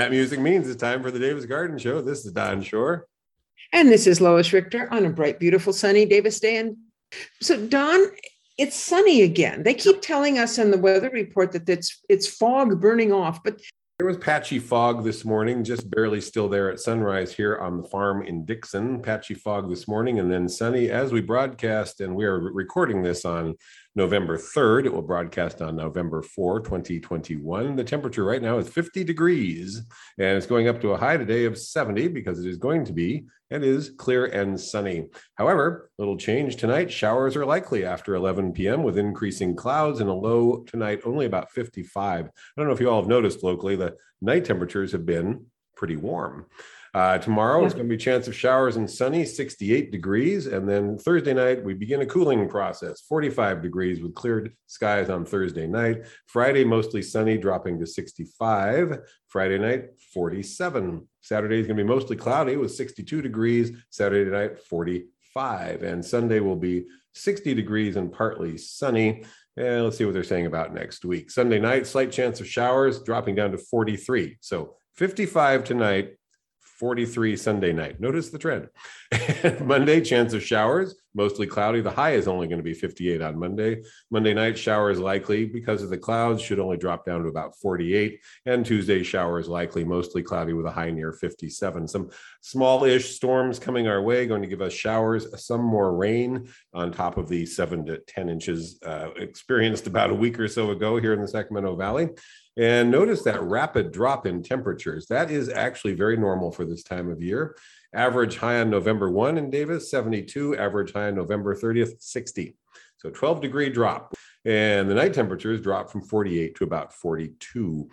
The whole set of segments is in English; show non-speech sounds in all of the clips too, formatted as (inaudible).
That music means it's time for the Davis Garden Show. This is Don Shore. And this is Lois Richter on a bright, beautiful, sunny Davis day. And so, Don, it's sunny again. They keep telling us in the weather report that it's it's fog burning off, but There was patchy fog this morning, just barely still there at sunrise here on the farm in Dixon. Patchy fog this morning and then sunny as we broadcast. And we are recording this on November 3rd. It will broadcast on November 4, 2021. The temperature right now is 50 degrees and it's going up to a high today of 70 because it is going to be and is clear and sunny. However, little change tonight. Showers are likely after 11 p.m. with increasing clouds and a low tonight only about 55. I don't know if you all have noticed locally, the night temperatures have been pretty warm. Uh, tomorrow it's going to be chance of showers and sunny, 68 degrees. And then Thursday night, we begin a cooling process, 45 degrees with cleared skies on Thursday night. Friday, mostly sunny, dropping to 65. Friday night, 47. Saturday is going to be mostly cloudy with 62 degrees. Saturday night, 45. And Sunday will be 60 degrees and partly sunny. And let's see what they're saying about next week. Sunday night, slight chance of showers, dropping down to 43. So 55 tonight, 43 Sunday night. Notice the trend. (laughs) Monday, chance of showers, mostly cloudy. The high is only going to be 58 on Monday. Monday night, showers likely because of the clouds, should only drop down to about 48. And Tuesday, showers likely, mostly cloudy with a high near 57. Some small ish storms coming our way, going to give us showers, some more rain on top of the seven to 10 inches uh, experienced about a week or so ago here in the Sacramento Valley. And notice that rapid drop in temperatures. That is actually very normal for this time of year. Average high on November 1 in Davis, 72. Average high on November 30th, 60. So 12 degree drop. And the night temperatures drop from 48 to about 42.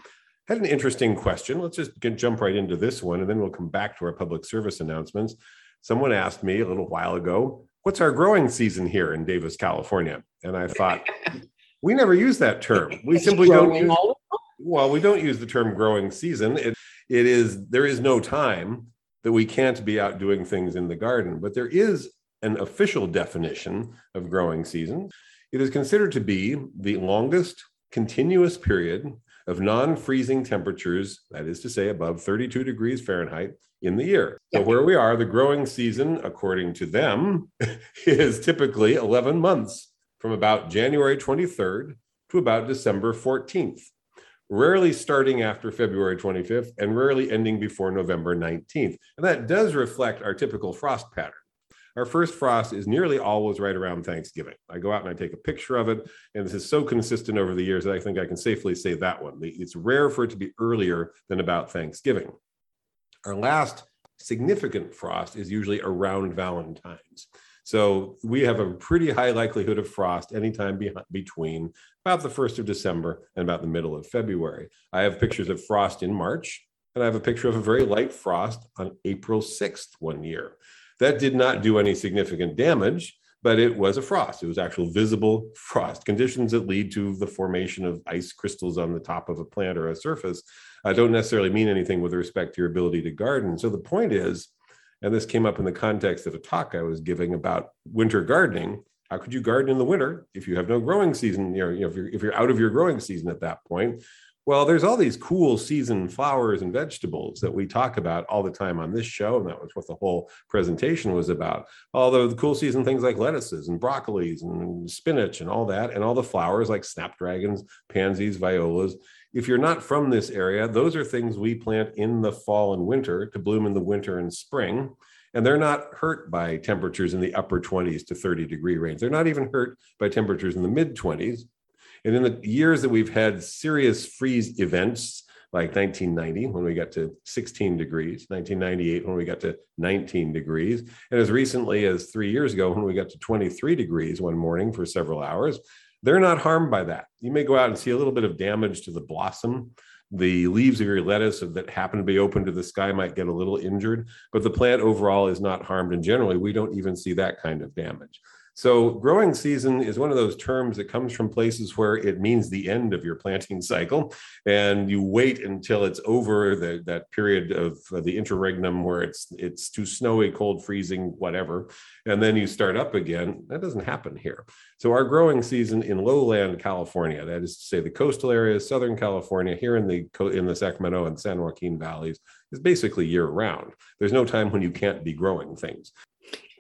Had an interesting question. Let's just get, jump right into this one, and then we'll come back to our public service announcements. Someone asked me a little while ago, What's our growing season here in Davis, California? And I thought, (laughs) we never use that term. We simply don't use, well, we don't use the term growing season. It, it is there is no time that we can't be out doing things in the garden, but there is an official definition of growing season. It is considered to be the longest continuous period of non-freezing temperatures, that is to say above 32 degrees Fahrenheit in the year. So where we are, the growing season according to them (laughs) is typically 11 months from about January 23rd to about December 14th rarely starting after February 25th and rarely ending before November 19th. And that does reflect our typical frost pattern. Our first frost is nearly always right around Thanksgiving. I go out and I take a picture of it, and this is so consistent over the years that I think I can safely say that one. It's rare for it to be earlier than about Thanksgiving. Our last significant frost is usually around Valentine's. So we have a pretty high likelihood of frost anytime be- between about the 1st of December and about the middle of February. I have pictures of frost in March, and I have a picture of a very light frost on April 6th one year. That did not do any significant damage, but it was a frost. It was actual visible frost conditions that lead to the formation of ice crystals on the top of a plant or a surface. Uh, don't necessarily mean anything with respect to your ability to garden. So the point is, and this came up in the context of a talk I was giving about winter gardening. How could you garden in the winter if you have no growing season? You know, if, you're, if you're out of your growing season at that point. Well, there's all these cool season flowers and vegetables that we talk about all the time on this show. And that was what the whole presentation was about. Although the cool season things like lettuces and broccolis and spinach and all that, and all the flowers like snapdragons, pansies, violas. If you're not from this area, those are things we plant in the fall and winter to bloom in the winter and spring. And they're not hurt by temperatures in the upper 20s to 30 degree range. They're not even hurt by temperatures in the mid 20s. And in the years that we've had serious freeze events, like 1990 when we got to 16 degrees, 1998 when we got to 19 degrees, and as recently as three years ago when we got to 23 degrees one morning for several hours, they're not harmed by that. You may go out and see a little bit of damage to the blossom, The leaves of your lettuce that happen to be open to the sky might get a little injured, but the plant overall is not harmed. And generally, we don't even see that kind of damage. So, growing season is one of those terms that comes from places where it means the end of your planting (laughs) cycle, and you wait until it's over the, that period of the interregnum where it's it's too snowy, cold, freezing, whatever, and then you start up again. That doesn't happen here. So, our growing season in lowland California, that is to say, the coastal areas, Southern California, here in the in the Sacramento and San Joaquin valleys, is basically year round. There's no time when you can't be growing things.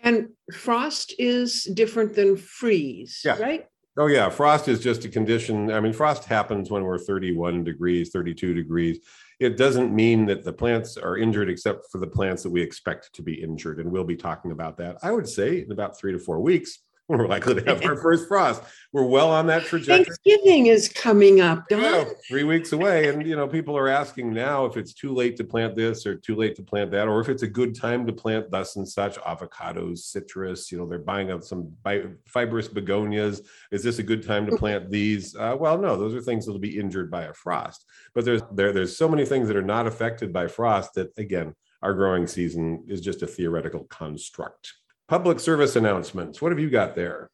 And frost is different than freeze, Yeah. right? Oh, yeah. Frost is just a condition. I mean, frost happens when we're 31 degrees, 32 degrees. It doesn't mean that the plants are injured, except for the plants that we expect to be injured. And we'll be talking about that, I would say, in about three to four weeks. (laughs) We're likely to have our first frost. We're well on that trajectory. Thanksgiving is coming up, Yeah, Don. three weeks away. And, you know, people are asking now if it's too late to plant this or too late to plant that, or if it's a good time to plant thus and such avocados, citrus. You know, they're buying up some fibrous begonias. Is this a good time to plant (laughs) these? Uh, well, no, those are things that'll be injured by a frost. But there's there, there's so many things that are not affected by frost that, again, our growing season is just a theoretical construct. Public service announcements. What have you got there?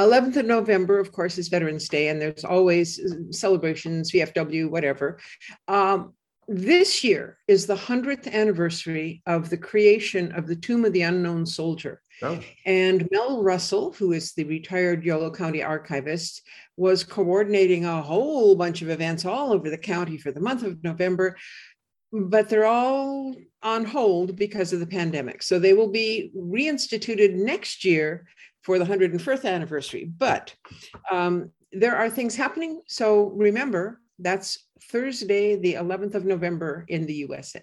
11th of November, of course, is Veterans Day, and there's always celebrations, VFW, whatever. Um, this year is the 100th anniversary of the creation of the Tomb of the Unknown Soldier. Oh, And Mel Russell, who is the retired Yolo County archivist, was coordinating a whole bunch of events all over the county for the month of November. But they're all on hold because of the pandemic. So they will be reinstituted next year for the 101st anniversary. But um, there are things happening. So remember, that's Thursday, the 11th of November in the USA.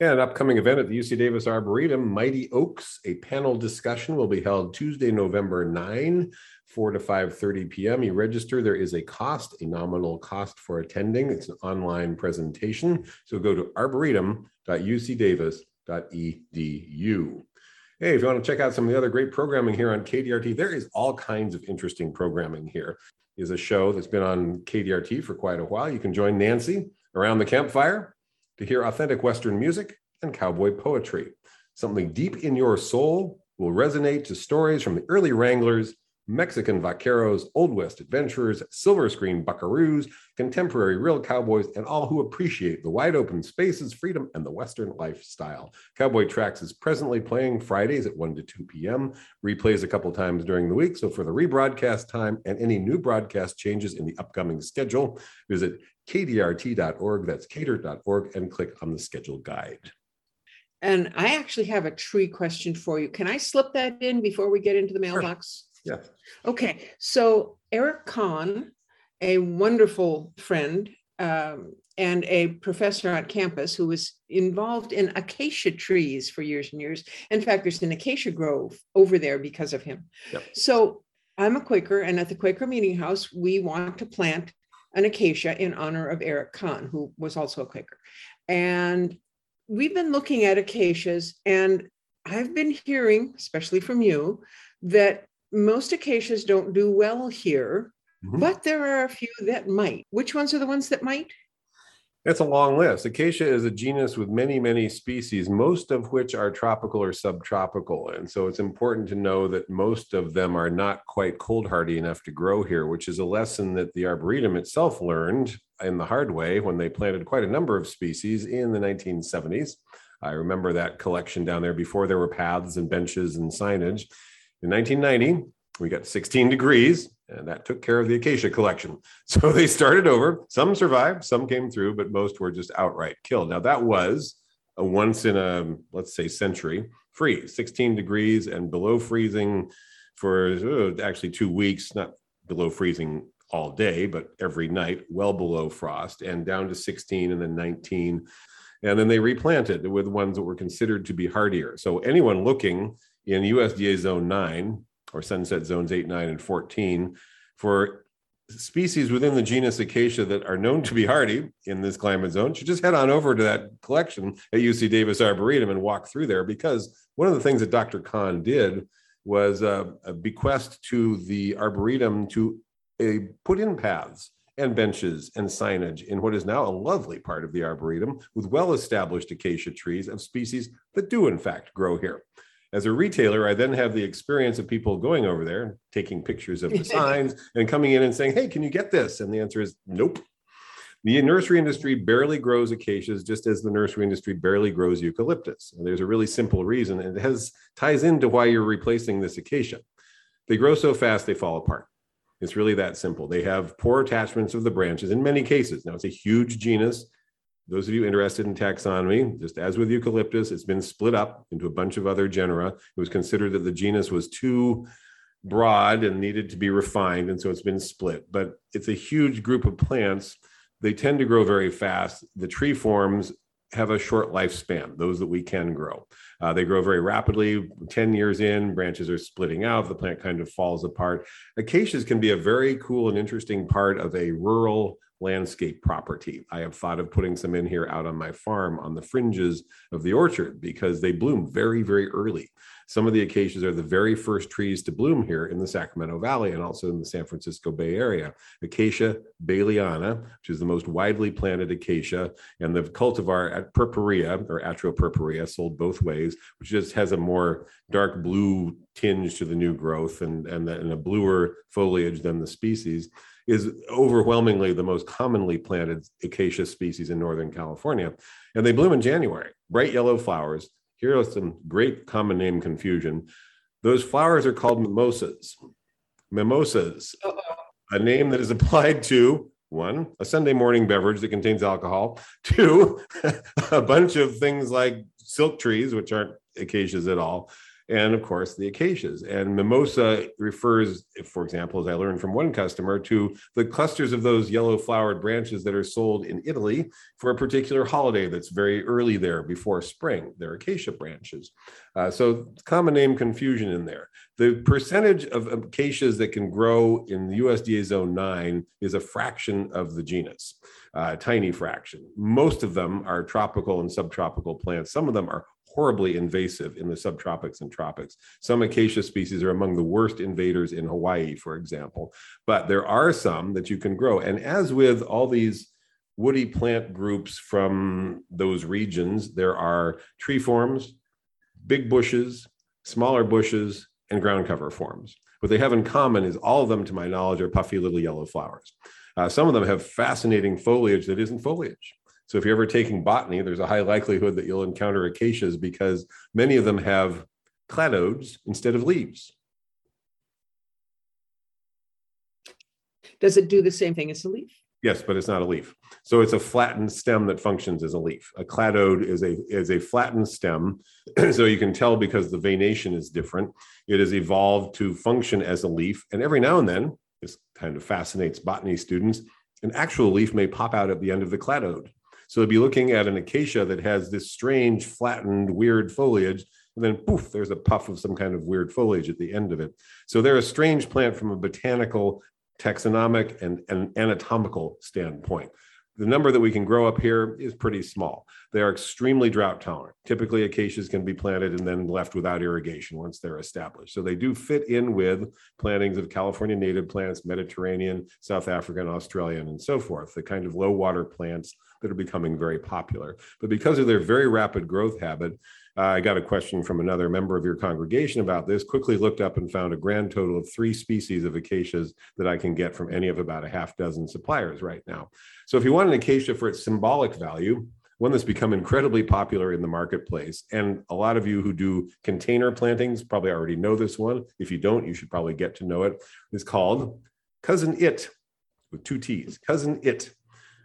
Yeah, an upcoming event at the UC Davis Arboretum, Mighty Oaks, a panel discussion will be held Tuesday, November 9, 4 to 5:30 p.m. You register, there is a cost, a nominal cost for attending. It's an online presentation. So go to arboretum.ucdavis.edu. Hey, if you want to check out some of the other great programming here on KDRT, there is all kinds of interesting programming here. Is a show that's been on KDRT for quite a while. You can join Nancy around the campfire to hear authentic Western music and cowboy poetry. Something deep in your soul will resonate to stories from the early Wranglers, Mexican vaqueros, Old West adventurers, silver screen buckaroos, contemporary real cowboys, and all who appreciate the wide open spaces, freedom, and the Western lifestyle. Cowboy Tracks is presently playing Fridays at 1 to 2 p.m., replays a couple times during the week. So for the rebroadcast time and any new broadcast changes in the upcoming schedule, visit kdrt.org, that's cater.org, and click on the schedule guide. And I actually have a tree question for you. Can I slip that in before we get into the mailbox? Yeah. Okay, so Eric Conn, a wonderful friend um, and a professor on campus who was involved in acacia trees for years and years. In fact, there's an acacia grove over there because of him. Yep. So I'm a Quaker, and at the Quaker Meeting House, we want to plant an acacia in honor of Eric Conn, who was also a Quaker. And we've been looking at acacias, and I've been hearing, especially from you, that most acacias don't do well here, Mhm. but there are a few that might. Which ones are the ones that might? It's a long list. Acacia is a genus with many, many species, most of which are tropical or subtropical. And so it's important to know that most of them are not quite cold hardy enough to grow here, which is a lesson that the Arboretum itself learned in the hard way when they planted quite a number of species in the 1970s. I remember that collection down there before there were paths and benches and signage. In 1990, we got 16 degrees, and that took care of the acacia collection. (laughs) So they started over. Some survived, some came through, but most were just outright killed. Now, that was a once in a, let's say, century freeze, 16 degrees and below freezing for uh, actually two weeks, not below freezing all day, but every night, well below frost, and down to 16 and then 19. And then they replanted with ones that were considered to be hardier. So anyone looking in USDA zone nine or sunset zones eight, nine, and 14 for species within the genus Acacia that are known to be hardy in this climate zone should just head on over to that collection at UC Davis Arboretum and walk through there because one of the things that Dr. Conn did was uh, a bequest to the Arboretum to uh, put in paths and benches and signage in what is now a lovely part of the Arboretum with well established acacia trees of species that do, in fact, grow here. As a retailer, I then have the experience of people going over there, taking pictures of the (laughs) signs and coming in and saying, Hey, can you get this? And the answer is nope. The nursery industry barely grows acacias, just as the nursery industry barely grows eucalyptus. And there's a really simple reason, and it has ties into why you're replacing this acacia. They grow so fast they fall apart. It's really that simple. They have poor attachments of the branches in many cases. Now it's a huge genus. Those of you interested in taxonomy, just as with eucalyptus, it's been split up into a bunch of other genera. It was considered that the genus was too broad and needed to be refined, and so it's been split. But it's a huge group of plants they tend to grow very fast. The tree forms have a short lifespan, those that we can grow. Uh, they grow very rapidly. 10 years in, branches are splitting out, the plant kind of falls apart. Acacias can be a very cool and interesting part of a rural landscape property. I have thought of putting some in here out on my farm on the fringes of the orchard because they bloom very, very early. Some of the acacias are the very first trees to bloom here in the Sacramento Valley and also in the San Francisco Bay Area. Acacia baileyana, which is the most widely planted acacia, and the cultivar at purpurea or atropurpurea, sold both ways, which just has a more dark blue tinge to the new growth and, and, and a bluer foliage than the species is overwhelmingly the most commonly planted acacia species in Northern California. And they bloom in January, bright yellow flowers, here are some great common name confusion. Those flowers are called mimosas. Mimosas, a name that is applied to one, a Sunday morning beverage that contains alcohol, two, (laughs) a bunch of things like silk trees, which aren't acacias at all, and of course the acacias. And mimosa refers, for example, as I learned from one customer, to the clusters of those yellow flowered branches that are sold in Italy for a particular holiday that's very early there before spring. They're acacia branches. Uh, so common name confusion in there. The percentage of acacias that can grow in the USDA zone 9 is a fraction of the genus, uh, tiny fraction. Most of them are tropical and subtropical plants. Some of them are horribly invasive in the subtropics and tropics. Some acacia species are among the worst invaders in Hawaii, for example, but there are some that you can grow. And as with all these woody plant groups from those regions, there are tree forms, big bushes, smaller bushes, and ground cover forms. What they have in common is all of them, to my knowledge, are puffy little yellow flowers. Uh, some of them have fascinating foliage that isn't foliage. So if you're ever taking botany, there's a high likelihood that you'll encounter acacias because many of them have cladodes instead of leaves. Does it do the same thing as a leaf? Yes, but it's not a leaf. So it's a flattened stem that functions as a leaf. A cladode is a is a flattened stem. (clears throat) so you can tell because the venation is different. It has evolved to function as a leaf. And every now and then, this kind of fascinates botany students, an actual leaf may pop out at the end of the cladode. So it'd be looking at an acacia that has this strange, flattened, weird foliage, and then poof, there's a puff of some kind of weird foliage at the end of it. So they're a strange plant from a botanical, taxonomic, and, and anatomical standpoint. The number that we can grow up here is pretty small. They are extremely drought tolerant. Typically, acacias can be planted and then left without irrigation once they're established. So they do fit in with plantings of California native plants, Mediterranean, South African, Australian, and so forth, the kind of low water plants that are becoming very popular. But because of their very rapid growth habit, uh, I got a question from another member of your congregation about this, quickly looked up and found a grand total of three species of acacias that I can get from any of about a half dozen suppliers right now. So if you want an acacia for its symbolic value, one that's become incredibly popular in the marketplace. And a lot of you who do container plantings probably already know this one. If you don't, you should probably get to know it. It's called Cousin It with two T's, Cousin It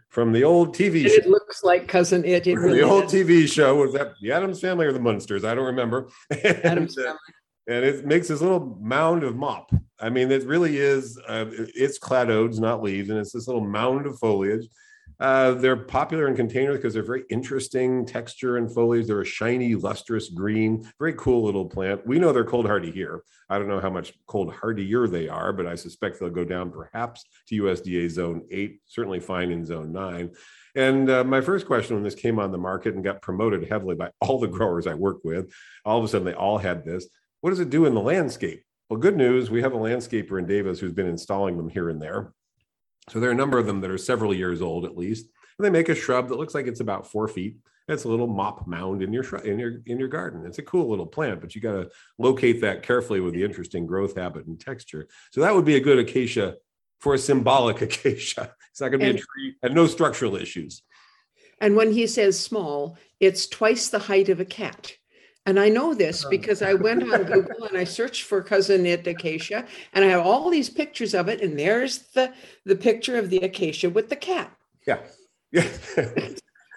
from the old TV show. It looks like Cousin It. it really the old is. TV show was that the Addams Family or the Munsters? I don't remember. (laughs) Addams Family. And it makes this little mound of mop. I mean, it really is. Uh, it's cladodes, not leaves, and it's this little mound of foliage. Uh, they're popular in containers because they're very interesting texture and foliage. They're a shiny, lustrous green, very cool little plant. We know they're cold hardy here. I don't know how much cold hardier they are, but I suspect they'll go down perhaps to USDA zone eight, certainly fine in zone nine. And uh, my first question when this came on the market and got promoted heavily by (laughs) all the growers I work with, all of a sudden they all had this. What does it do in the landscape? Well, good news, we have a landscaper in Davis who's been installing them here and there So there are a number of them that are several years old at least. And they make a shrub that looks like it's about four feet. It's a little mop mound in your shrub, in your in your garden. It's a cool little plant, but you got to locate that carefully with the interesting growth habit and texture. So that would be a good acacia for a symbolic (laughs) acacia. It's not going to be And- a tree and no structural issues. And when he says small, it's twice the height of a cat. And I know this Oh. because I went on (laughs) Google and I searched for Cousin It acacia and I have all these pictures of it. And there's the, the picture of the acacia with the cat. Yeah. Yeah. (laughs)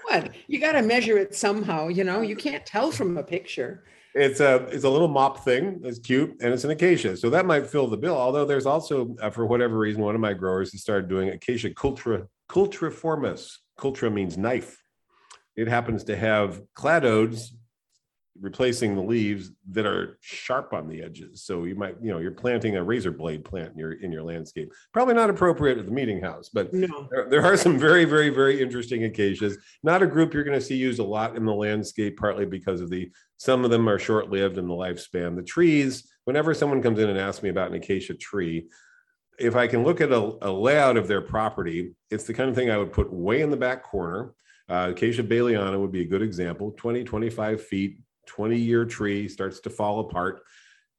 What? You got to measure it somehow, you know, you can't tell from a picture. it's a it's a little mop thing. It's cute and it's an acacia, so that might fill the bill. Although there's also, uh, for whatever reason, one of my growers has started doing acacia cultra cultriformis. Cultra means knife. It happens to have cladodes replacing the leaves that are sharp on the edges. So you might, you know, you're planting a razor blade plant in your in your landscape. Probably not appropriate at the meeting house, but No. there, there are some very, very, very interesting acacias. Not a group you're going to see used a lot in the landscape, partly because of the some of them are short lived in the lifespan. The trees, whenever someone comes in and asks me about an acacia tree, if I can look at a, a layout of their property, it's the kind of thing I would put way in the back corner. Uh, acacia Baileyana would be a good example 20, 25 feet, 20 year tree starts to fall apart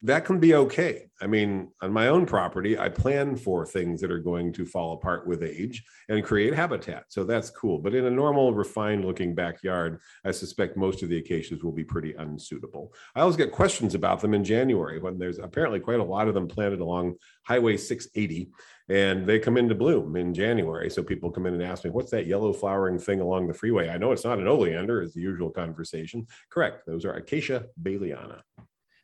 that can be okay. I mean, on my own property, I plan for things that are going to fall apart with age and create habitat. So that's cool. But in a normal, refined looking backyard, I suspect most of the acacias will be pretty unsuitable. I always get questions about them in January when there's apparently quite a lot of them planted along Highway 680 and they come into bloom in January. So people come in and ask me, what's that yellow flowering thing along the freeway? I know it's not an oleander, is the usual conversation. Correct. Those are Acacia Baileyana.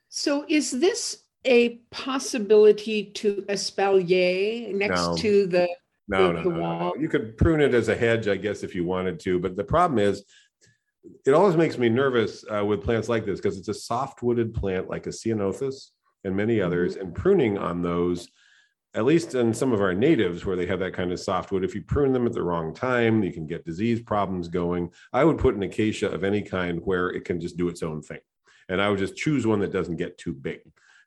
So is this a possibility to espalier next to the, No, no, the no, no, no. You could prune it as a hedge, I guess, if you wanted to. But the problem is, it always makes me nervous uh, with plants like this because it's a soft-wooded plant like a ceanothus and many others, and pruning on those. At least in some of our natives where they have that kind of softwood, if you prune them at the wrong time, you can get disease problems going. I would put an acacia of any kind where it can just do its own thing. And I would just choose one that doesn't get too big.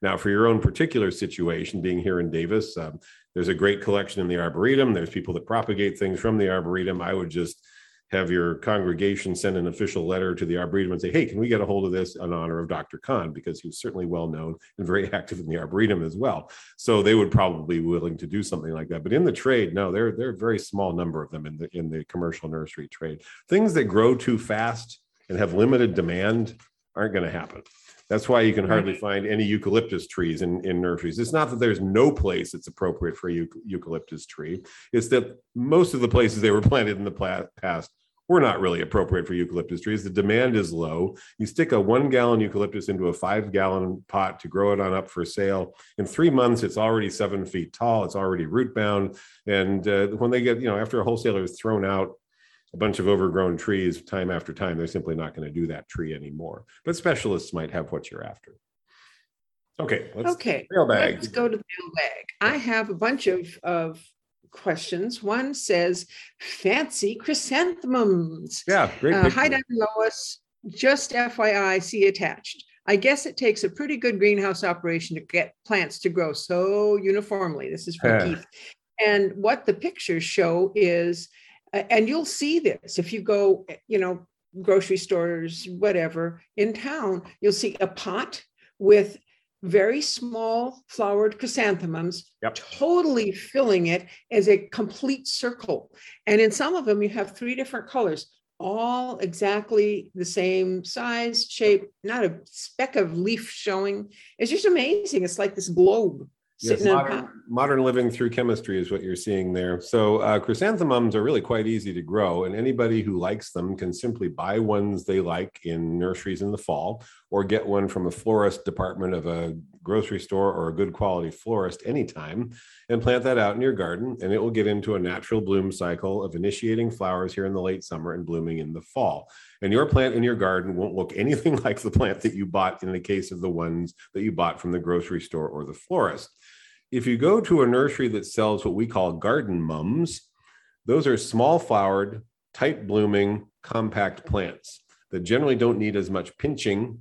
Now, for your own particular situation, being here in Davis, um, there's a great collection in the Arboretum. There's people that propagate things from the Arboretum. I would just have your congregation send an official letter to the Arboretum and say, hey, can we get a hold of this in honor of Dr. Conn? Because he was certainly well known and very (laughs) active in the Arboretum as well. So they would probably be willing to do something like that. But in the trade, no, there, there are a very small number of them in the in the commercial nursery trade. Things that grow too fast and have limited demand aren't going to happen. That's why you can hardly find any eucalyptus trees in, in nurseries. It's not that there's no place that's appropriate for a eucalyptus tree. It's that most of the places they were planted in the past were not really appropriate for eucalyptus trees. The demand is low. You stick a one gallon eucalyptus into a five gallon pot to grow it on up for sale. In three months, it's already seven feet tall. It's already root bound. And uh, when they get, you know, after a wholesaler has thrown out a bunch of overgrown trees time after time, they're simply not going to do that tree anymore. But specialists might have what you're after. Okay, let's okay. mailbag. Let's go to the mailbag. I have a bunch of, of questions. One says, fancy chrysanthemums. Yeah, great. Uh, hi. Dr. Lois. Just FYI, see attached. I guess it takes a pretty good greenhouse operation to get plants to grow so uniformly. This is from Yeah. Keith. And what the pictures show is, uh, and you'll see this if you go, you know, grocery stores, whatever, in town, you'll see a pot with very small flowered chrysanthemums Yep. totally filling it as a complete circle. And in some of them, you have three different colors, all exactly the same size, shape, not a speck of leaf showing. It's just amazing. It's like this globe Yes, sitting in a pot. modern, modern living through chemistry is what you're seeing there. So uh, chrysanthemums are really quite easy to grow, and anybody who likes them can simply buy ones they like in nurseries in the fall, or get one from a florist department of a grocery store or a good quality florist anytime, and plant that out in your garden, and it will get into a natural bloom cycle of initiating flowers here in the late summer and blooming in the fall. And your plant in your garden won't look (laughs) anything like the plant that you bought in the case of the ones that you bought from the grocery store or the florist if you go to a nursery that sells what we call garden mums, those are small flowered, tight blooming, compact plants that generally don't need as much pinching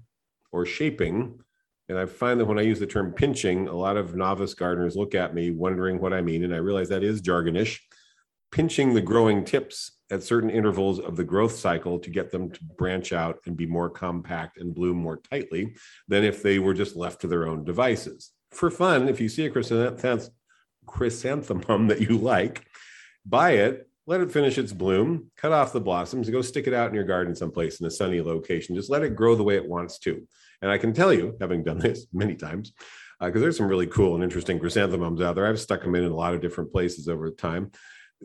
or shaping. And I find that when I use the term pinching, a lot of novice gardeners look at me wondering what I mean. And I realize that is jargonish. pinching the growing tips at certain intervals of the growth cycle to get them to branch out and be more compact and bloom more tightly than if they were just left to their own devices. For fun, if you see a chrysanthemum that you like, buy it, let it finish its bloom, cut off the blossoms, and go stick it out in your garden someplace in a sunny location. Just let it grow the way it wants to. And I can tell you, having done this (laughs) many times, because uh, there's some really cool and interesting chrysanthemums out there. I've stuck them in, in a lot of different places over time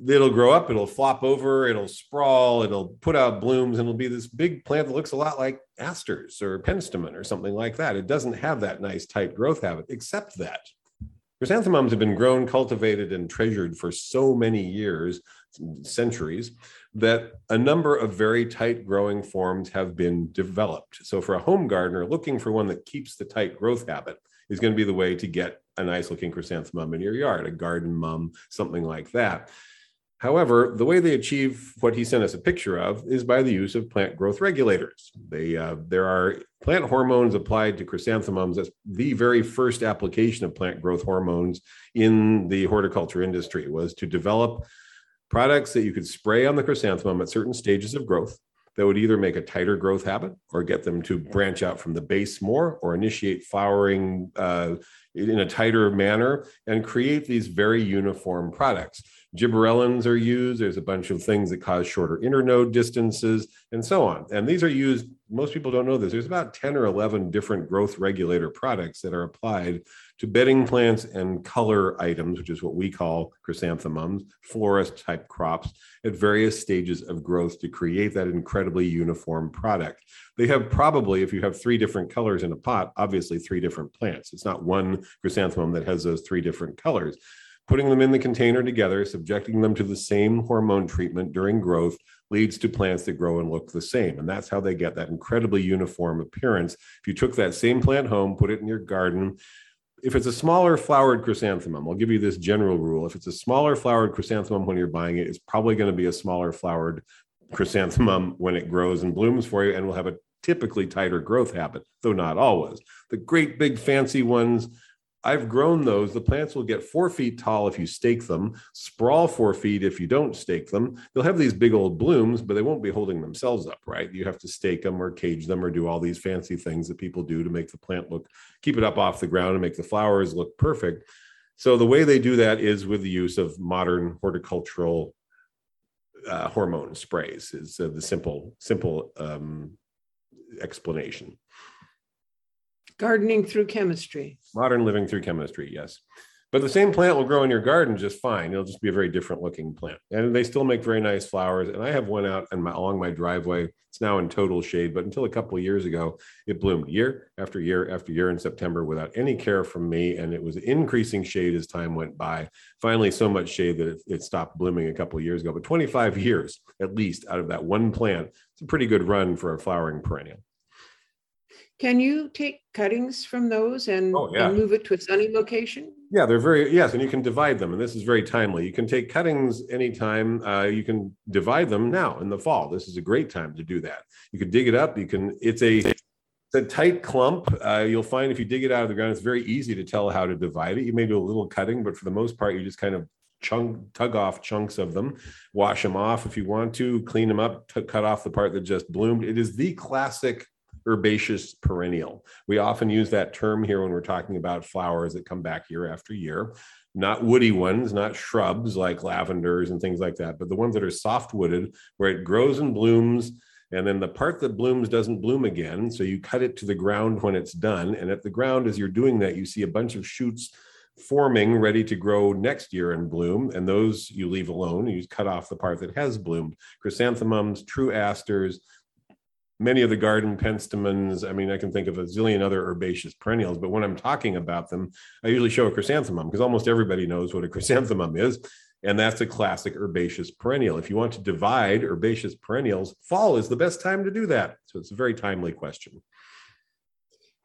it'll grow up, it'll flop over, it'll sprawl, it'll put out blooms, and it'll be this big plant that looks a lot like asters or penstemon or something like that. It doesn't have that nice tight growth habit, except that chrysanthemums have been grown, cultivated, and treasured for so many years, centuries, that a number of very tight growing forms have been developed. So, for a home gardener looking for one that keeps the tight growth habit, is going to be the way to get a nice looking chrysanthemum in your yard, a garden mum, something like that. However, the way they achieve what he sent us a picture of is by the use of plant growth regulators. They, uh, there are plant hormones applied to chrysanthemums. That's the very first application of plant growth hormones in the horticulture industry was to develop products that you could spray on the chrysanthemum at certain stages of growth that would either make a tighter growth habit or get them to branch out from the base more or initiate flowering uh, in a tighter manner and create these very uniform products gibberellins are used. There's a bunch of things that cause shorter internode distances and so on. And these are used, most people don't know this. There's about 10 or 11 different growth regulator products that are applied to bedding plants and color items, which is what we call chrysanthemums, florist type crops at various stages of growth to create that incredibly uniform product. They have probably, if you have three different colors in a pot, obviously three different plants. It's not one chrysanthemum that has those three different colors Putting them in the container together, subjecting them to the same hormone treatment during growth leads to plants that grow and look the same. And that's how they get that incredibly uniform appearance. If you took that same plant home, put it in your garden, if it's a smaller flowered chrysanthemum, I'll give you this general rule. If it's a smaller flowered chrysanthemum when you're buying it, it's probably going to be a smaller flowered chrysanthemum when it grows and blooms for you and will have a typically tighter growth habit, though not always. The great big fancy ones I've grown those. The plants will get four feet tall if you stake them, sprawl four feet if you don't stake them. They'll have these big old blooms, but they won't be holding themselves up, right? You have to stake them or cage them or do all these fancy things that people do to make the plant look, keep it up off the ground and make the flowers look perfect. So the way they do that is with the use of modern horticultural uh, hormone sprays. Is uh, the simple simple um, explanation. Gardening through chemistry. Modern living through chemistry, yes. But the same plant will grow in your garden just fine. It'll just be a very different looking plant. And they still make very nice flowers. And I have one out and along my driveway. It's now in total shade, but until a couple of years ago, it bloomed year after year after year in September without any care from me. And it was increasing shade as time went by. Finally, so much shade that it, it stopped blooming a couple of years ago. But 25 years at least out of that one plant, it's a pretty good run for a flowering perennial. Can you take cuttings from those and, Oh, yeah. and move it to a sunny location? Yeah, they're very, yes, and you can divide them, and this is very timely. You can take cuttings anytime, uh, you can divide them now in the fall. This is a great time to do that. You can dig it up, you can, it's a, it's a tight clump. Uh, you'll find if you dig it out of the ground, it's very easy to tell how to divide it. You may do a little cutting, but for the most part, you just kind of chunk, tug off chunks of them, wash them off if you want to, clean them up, t- cut off the part that just bloomed. It is the classic herbaceous perennial. We often use that term here when we're talking about flowers that come back year after year. Not woody ones, not shrubs like lavenders and things like that, but the ones that are soft wooded, where it grows and blooms. And then the part that blooms doesn't bloom again. So you cut it to the ground when it's done. And at the ground, as you're doing that, you see a bunch of shoots forming ready to grow next year and bloom and those you leave alone you cut off the part that has bloomed chrysanthemums true asters many of the garden penstemons, I mean, I can think of a zillion other herbaceous perennials, but when I'm talking about them, I usually show a chrysanthemum because almost everybody knows what a chrysanthemum is. And that's a classic herbaceous perennial. If you want to divide herbaceous perennials, fall is the best time to do that. So it's a very timely question.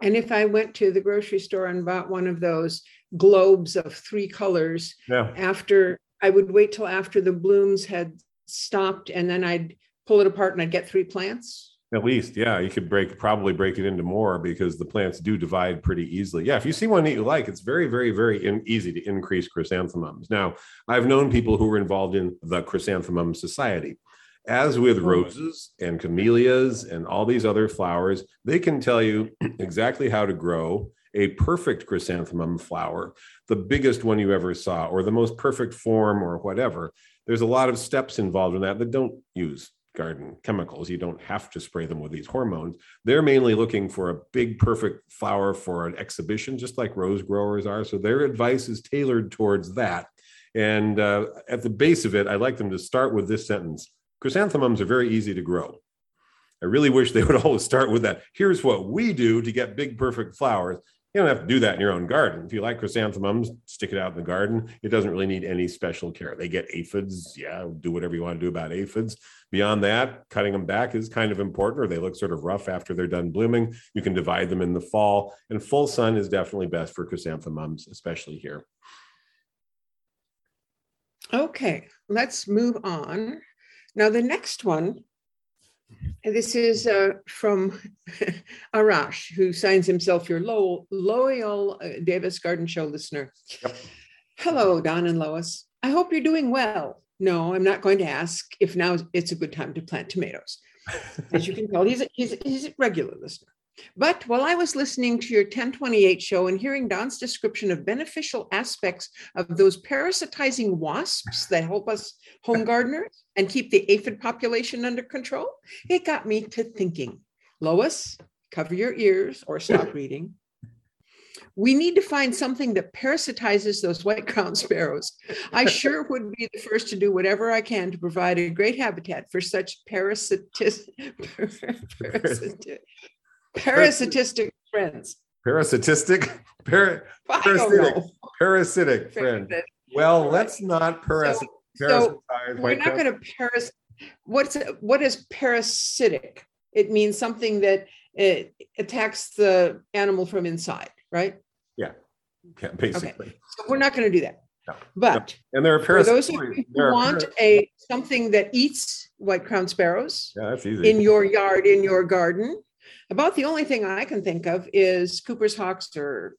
And if I went to the grocery store and bought one of those globes of three colors, Yeah. after I would wait till after the blooms had stopped and then I'd pull it apart and I'd get three plants. At least, yeah, you could break probably break it into more because the plants do divide pretty easily. Yeah, if you see one that you like, it's very, very, very in, easy to increase chrysanthemums. Now, I've known people who were involved in the Chrysanthemum Society. As with roses and camellias and all these other flowers, they can tell you (clears throat) exactly how to grow a perfect chrysanthemum flower, the biggest one you ever saw, or the most perfect form, or whatever. There's a lot of steps involved in that that don't use garden chemicals. You don't have to spray them with these hormones. They're mainly looking for a big, perfect flower for an exhibition, just like rose growers are. So their advice is tailored towards that. And uh, at the base of it, I like them to start with this sentence Chrysanthemums are very easy to grow. I really wish they would (laughs) always start with that. Here's what we do to get big, perfect flowers. You don't have to do that in your own garden. If you like chrysanthemums, stick it out in the garden. It doesn't really need any special care. They get aphids. Yeah, do whatever you want to do about aphids. Beyond that, cutting them back is kind of important, or they look sort of rough after they're done blooming. You can divide them in the fall, and full sun is definitely best for chrysanthemums, especially here. Okay, let's move on. Now, the next one, and this is uh, from (laughs) Arash, who signs himself your lo- loyal uh, Davis Garden Show listener. Yep. Hello, Don and Lois. I hope you're doing well. No, I'm not going to ask if now it's a good time to plant tomatoes. (laughs) As you can tell, he's a, he's, a, he's a regular listener. But while I was listening to your 1028 show and hearing Don's description of beneficial aspects of those parasitizing wasps that help us home gardeners and keep the aphid population under control, it got me to thinking Lois, cover your ears or stop reading. We need to find something that parasitizes those white crowned sparrows. I sure would be the first to do whatever I can to provide a great habitat for such parasitis, (laughs) parasit, parasitistic friends. Parasitistic, (laughs) para, parasitic, parasitic friend. Well, let's not parasit, So, parasitize. We're not going to paras. What's what is parasitic? It means something that it attacks the animal from inside, right? Yeah, yeah basically. So we're not going to do that. No, But And there are for those of you who want para- a something that eats white crowned sparrows Yeah, that's easy. in your yard, in your garden, about the only thing I can think of is Cooper's hawks or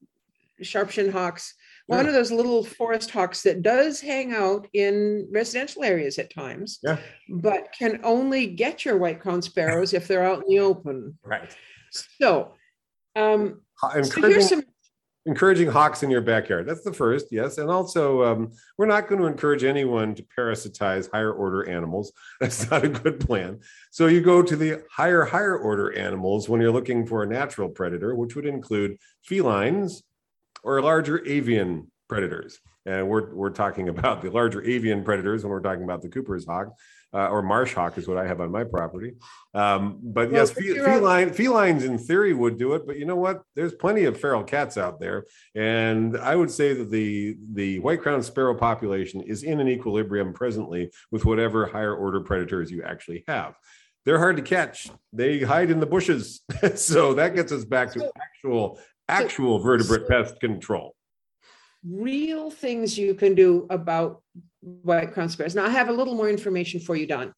sharp-shinned hawks. One of those little forest hawks that does hang out in residential areas at times, Yeah. but can only get your white crowned sparrows if they're out in the open. Right. So, um, so here's some encouraging hawks in your backyard. That's the first, yes. And also, um, we're not going to encourage anyone to parasitize higher order animals. (laughs) That's not a good plan. So you go to the higher, higher order animals when you're looking for a natural predator, which would include felines or larger avian predators. And we're, we're talking (laughs) about the larger avian predators when we're talking about the Cooper's hawk. Uh, or marsh hawk is what I have on my property. Um, but Well, yes, fe- feline, felines in theory would do it. But you know what? There's plenty of feral cats out there, and I would say that the the white crowned sparrow population is in an equilibrium presently with whatever higher order predators you actually have. They're hard to catch. They hide in the bushes, (laughs) so that gets us back to actual actual vertebrate pest control. real things you can do about white crowned sparrows. Now, I have a little more information for you, Don.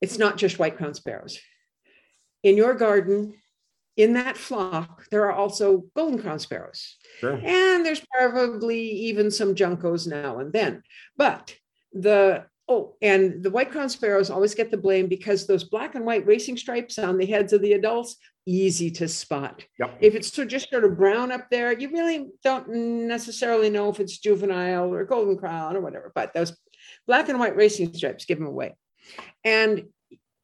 It's not just white crowned sparrows. In your garden, in that flock, there are also golden crowned sparrows. Sure. And there's probably even some juncos now and then. But the oh, and the white crowned sparrows always get the blame because those black and white racing stripes on the heads of the adults, easy to spot. Yep. If it's just sort of brown up there, you really don't necessarily know if it's juvenile or golden crown or whatever. But those black and white racing stripes give them away. And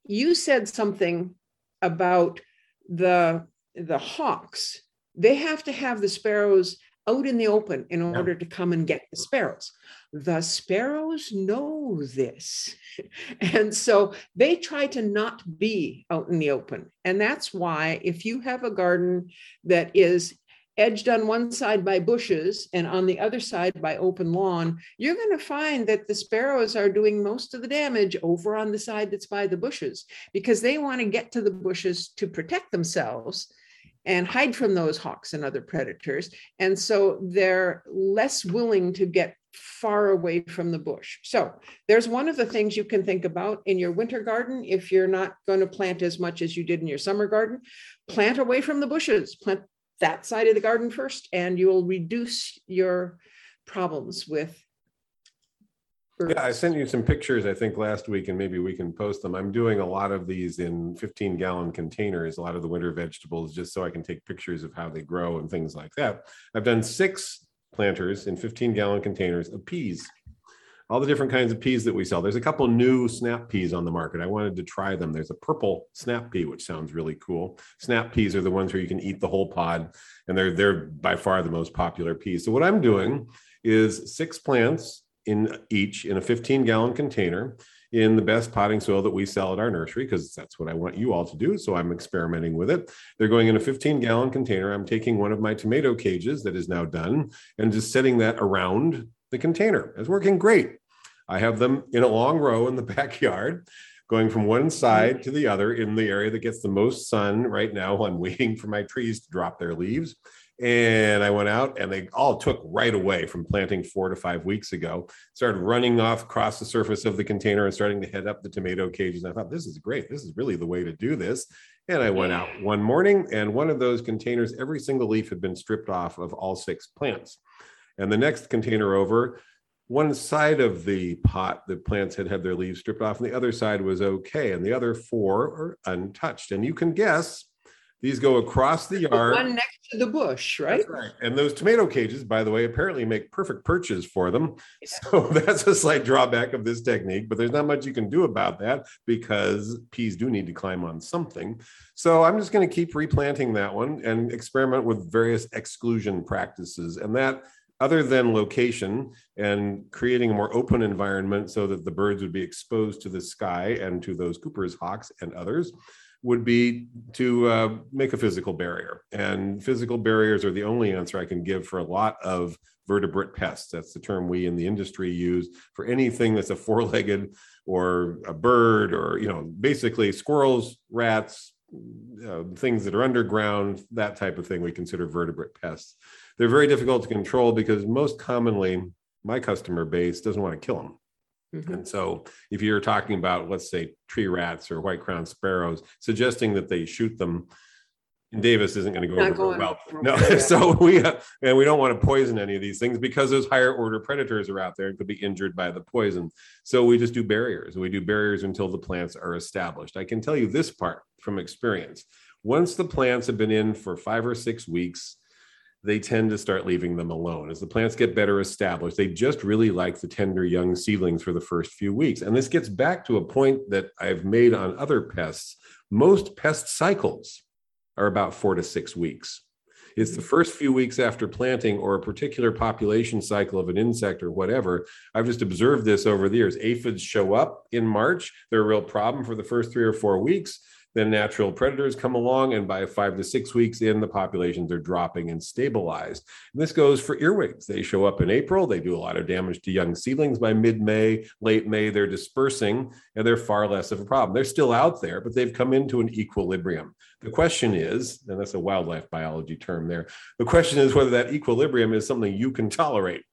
you said something about the the hawks. They have to have the sparrows out in the open in Yeah. order to come and get the sparrows. The sparrows know this. (laughs) And so they try to not be out in the open. And that's why, if you have a garden that is edged on one side by bushes and on the other side by open lawn, you're going to find that the sparrows are doing most of the damage over on the side that's by the bushes because they want to get to the bushes to protect themselves and hide from those hawks and other predators. And so they're less willing to get far away from the bush. So there's one of the things you can think about in your winter garden. If you're not going to plant as much as you did in your summer garden, plant away from the bushes, plant that side of the garden first, and you will reduce your problems with. Yeah, I sent you some pictures, I think, last week, and maybe we can post them. I'm doing a lot of these in fifteen gallon containers, a lot of the winter vegetables, just so I can take pictures of how they grow and things like that. I've done six planters in fifteen gallon containers of peas. All the different kinds of peas that we sell. There's a couple new snap peas on the market. I wanted to try them. There's a purple snap pea, which sounds really cool. Snap peas are the ones where you can eat the whole pod, and they're they're by far the most popular peas. So what I'm doing is six plants in each in a 15 gallon container in the best potting soil that we sell at our nursery because that's what I want you all to do. So I'm experimenting with it. They're going in a 15 gallon container. I'm taking one of my tomato cages that is now done and just setting that around the container. It's working great. I have them in a long row in the (laughs) backyard. Going from one side to the other in the area that gets the most sun right now. I'm (laughs) waiting for my trees to drop their leaves. And I went out and they all took right away from planting four to five weeks ago, started running off across the surface of the container and starting to head up the tomato cages. I thought, this is great. This is really the way to do this. And I went out mm. one morning and one of those containers, every single leaf had been stripped off of all six plants. And the next container over, one side of the pot, the plants had had their leaves stripped off, and the other side was okay. And the other four are untouched. And you can guess these go across the The yard. One next to the bush, right? Right. And those tomato cages, by the way, apparently make perfect perches for them. So (laughs) that's a slight drawback of this technique, but there's not much you can do about that because peas do need to climb on something. So I'm just going to keep replanting that one and experiment with various exclusion practices. And that, other than location and creating a more open environment so that the birds would be exposed to the sky and to those Cooper's hawks and others, would be to uh, make a physical barrier. And physical barriers are the only answer I can give for a lot of vertebrate pests. That's the term we in the industry use for anything that's a four-legged or a bird or, you know, basically squirrels, rats, uh, things that are underground, that type of thing we consider vertebrate pests. They're very difficult to control because most commonly my customer base doesn't want to kill them. Mhm. And so if you're talking about, let's say, tree rats or white crowned sparrows, suggesting that they shoot them in Davis isn't going to go Not over well. No, (laughs) so we uh, and we don't want to poison any of these things because those higher order predators are out there and could be injured by the poison. So we just do barriers. We do barriers until the plants are established. I can tell you this part from experience. Once the plants have been in for five or six weeks, they tend to start leaving them alone. As the plants get better established, they just really like the tender young seedlings for the first few weeks. And this gets back to a point that I've made on other pests. Most pest cycles are about four to six weeks. It's the first few weeks after planting or a particular population cycle of an insect or whatever. I've just observed this over the years. Aphids show up in March. They're a real problem for the first three or four weeks. Then natural predators come along, and by five to six weeks in, the populations are dropping and stabilized. And this goes for earwigs. They show up in April. They do a lot of damage to young seedlings by mid May, late May. They're dispersing, and they're far less of a problem. They're still out there, but they've come into an equilibrium. The question is, and that's a wildlife biology term there. The question is whether that equilibrium is something you can tolerate.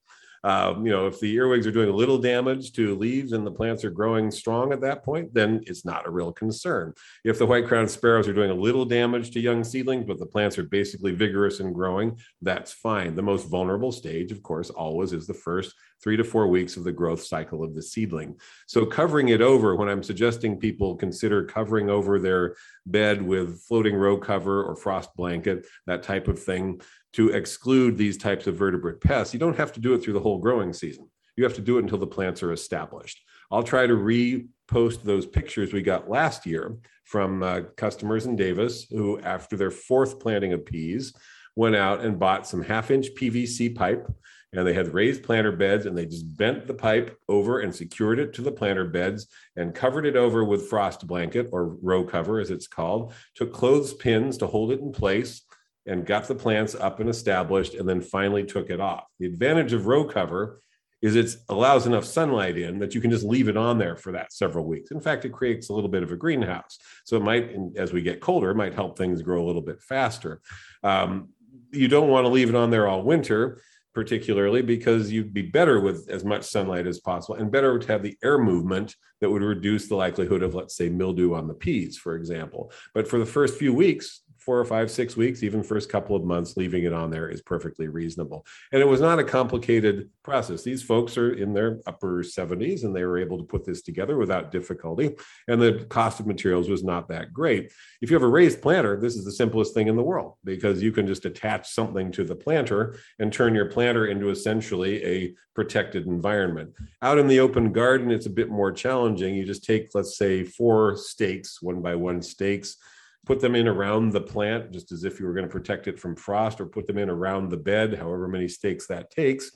Um, you know, if the earwigs are doing a little damage to leaves and the plants are growing strong at that point, then it's not a real concern. If the white crowned sparrows are doing a little damage to young seedlings, but the plants are basically vigorous and growing, that's fine. The most vulnerable stage, of course, always is the first three to four weeks of the growth cycle of the seedling. So covering it over, when I'm suggesting people consider covering over their bed with floating row cover or frost blanket, that type of thing, to exclude these types of vertebrate pests, you don't have to do it through the whole growing season. You have to do it until the plants are established. I'll try to repost those pictures we got last year from uh, customers in Davis who, after their fourth planting of peas, went out and bought some half inch PVC pipe and they had raised planter beds and they just bent the pipe over and secured it to the planter beds and covered it over with frost blanket or row cover as it's called took clothespins to hold it in place and got the plants up and established and then finally took it off. The advantage of row cover is it allows enough sunlight in that you can just leave it on there for that several weeks. In fact it creates a little bit of a greenhouse. So it might as we get colder might help things grow a little bit faster. Um, you don't want to leave it on there all winter particularly because you'd be better with as much sunlight as possible and better to have the air movement that would reduce the likelihood of, let's say, mildew on the peas, for example. But for the first few weeks, four or five, six weeks, even first couple of months, leaving it on there is perfectly reasonable. And it was not a complicated process. These folks are in their upper 70s and they were able to put this together without difficulty. And the cost of materials was not that great. If you have a raised planter, this is the simplest thing in the world because you can just attach something to the planter and turn your planter into essentially a protected environment. Out in the open garden, it's a bit more challenging. You just take, let's say, four stakes, one by one stakes put them in around the plant, just as if you were going to protect it from frost, or put them in around the bed, however many stakes that takes.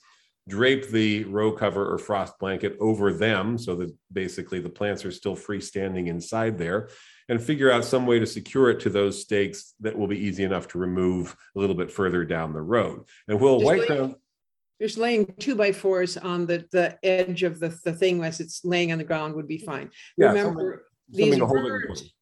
Drape the row cover or frost blanket over them so that basically the plants are still freestanding inside there, and figure out some way to secure it to those stakes that will be easy enough to remove a little bit further down the road. And we'll Just white ground. Just laying two by fours on the, the edge of the, the thing as it's laying on the ground would be fine. Yeah, Remember, something these to hold birds.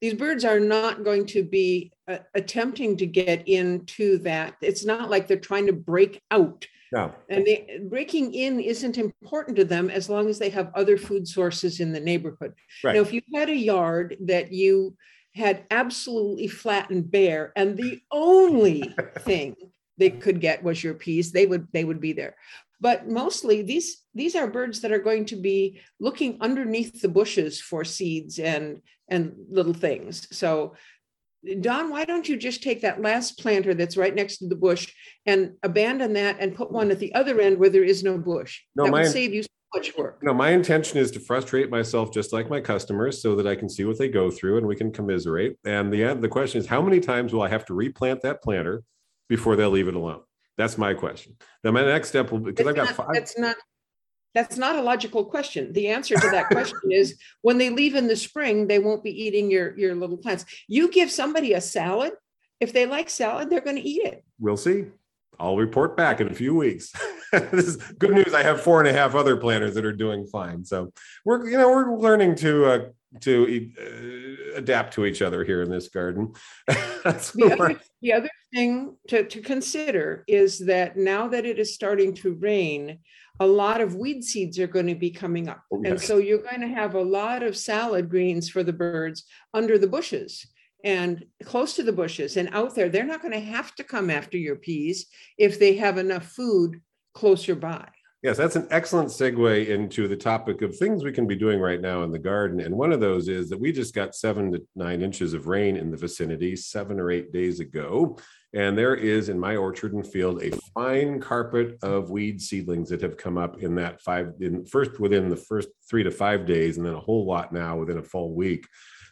These birds are not going to be uh, attempting to get into that. It's not like they're trying to break out. No, And they, breaking in isn't important to them as long as they have other food sources in the neighborhood. Right. Now, if you had a yard that you had absolutely flat and bare, and the only (laughs) thing they could get was your peas, they would they would be there. But mostly these these are birds that are going to be looking underneath the bushes for seeds and and little things. So Don, why don't you just take that last planter that's right next to the bush and abandon that and put one at the other end where there is no bush? No, that would save you so much work. No, my intention is to frustrate myself just like my customers so that I can see what they go through and we can commiserate. And the the question is, how many times will I have to replant that planter before they'll leave it alone? That's my question. Now, my next step will because I've got not- five. That's not, that's not a logical question. The answer to that question (laughs) is when they leave in the spring, they won't be eating your, your little plants. You give somebody a salad, if they like salad, they're going to eat it. We'll see. I'll report back in a few weeks. (laughs) this is good news. I have four and a half other planters that are doing fine. So we're you know we're learning to uh, to uh, adapt to each other here in this garden. (laughs) The other, the other thing to, to consider is that now that it is starting to rain, a lot of weed seeds are going to be coming up. Oh, And so you're going to have a lot of salad greens for the birds under the bushes and close to the bushes and out there. They're not going to have to come after your peas if they have enough food closer by. Yes, that's an excellent segue into the topic of things we can be doing right now in the garden. And one of those is that we just got seven to nine inches of rain in the vicinity seven or eight days ago. And there is in my orchard and field a fine carpet of weed seedlings that have come up in that five, in first within the first three to five days, and then a whole lot now within a full week.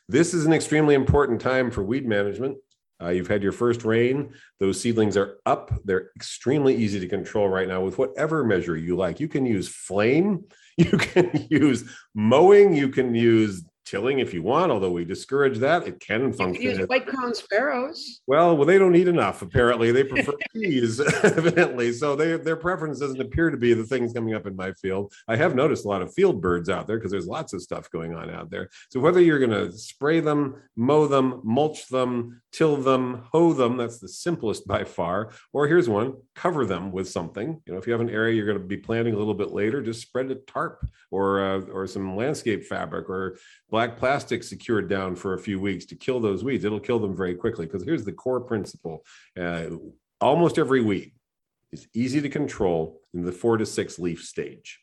This is an extremely important time for weed management. Uh, you've had your first rain. Those seedlings are up. They're extremely easy to control right now with whatever measure you like. You can use flame, (laughs) you can use mowing, you can use tilling if you want, although we discourage that. It can You could function. use white crown sparrows. well, well, they don't eat enough. Apparently, they prefer (laughs) peas, (laughs) evidently. So they, their preference doesn't appear to be the things coming up in my field. I have noticed a lot of field birds out there because there's lots of stuff going on out there. So whether you're going to spray them, mow them, mulch them, till them, hoe them—that's the simplest by far. Or here's one: cover them with something. You know, if you have an area you're going to be planting a little bit later, just spread a tarp or uh, or some landscape fabric or black plastic secured down for a few weeks to kill those weeds. It'll kill them very quickly because here's the core principle. Uh, almost every weed is easy to control in the four to six leaf stage.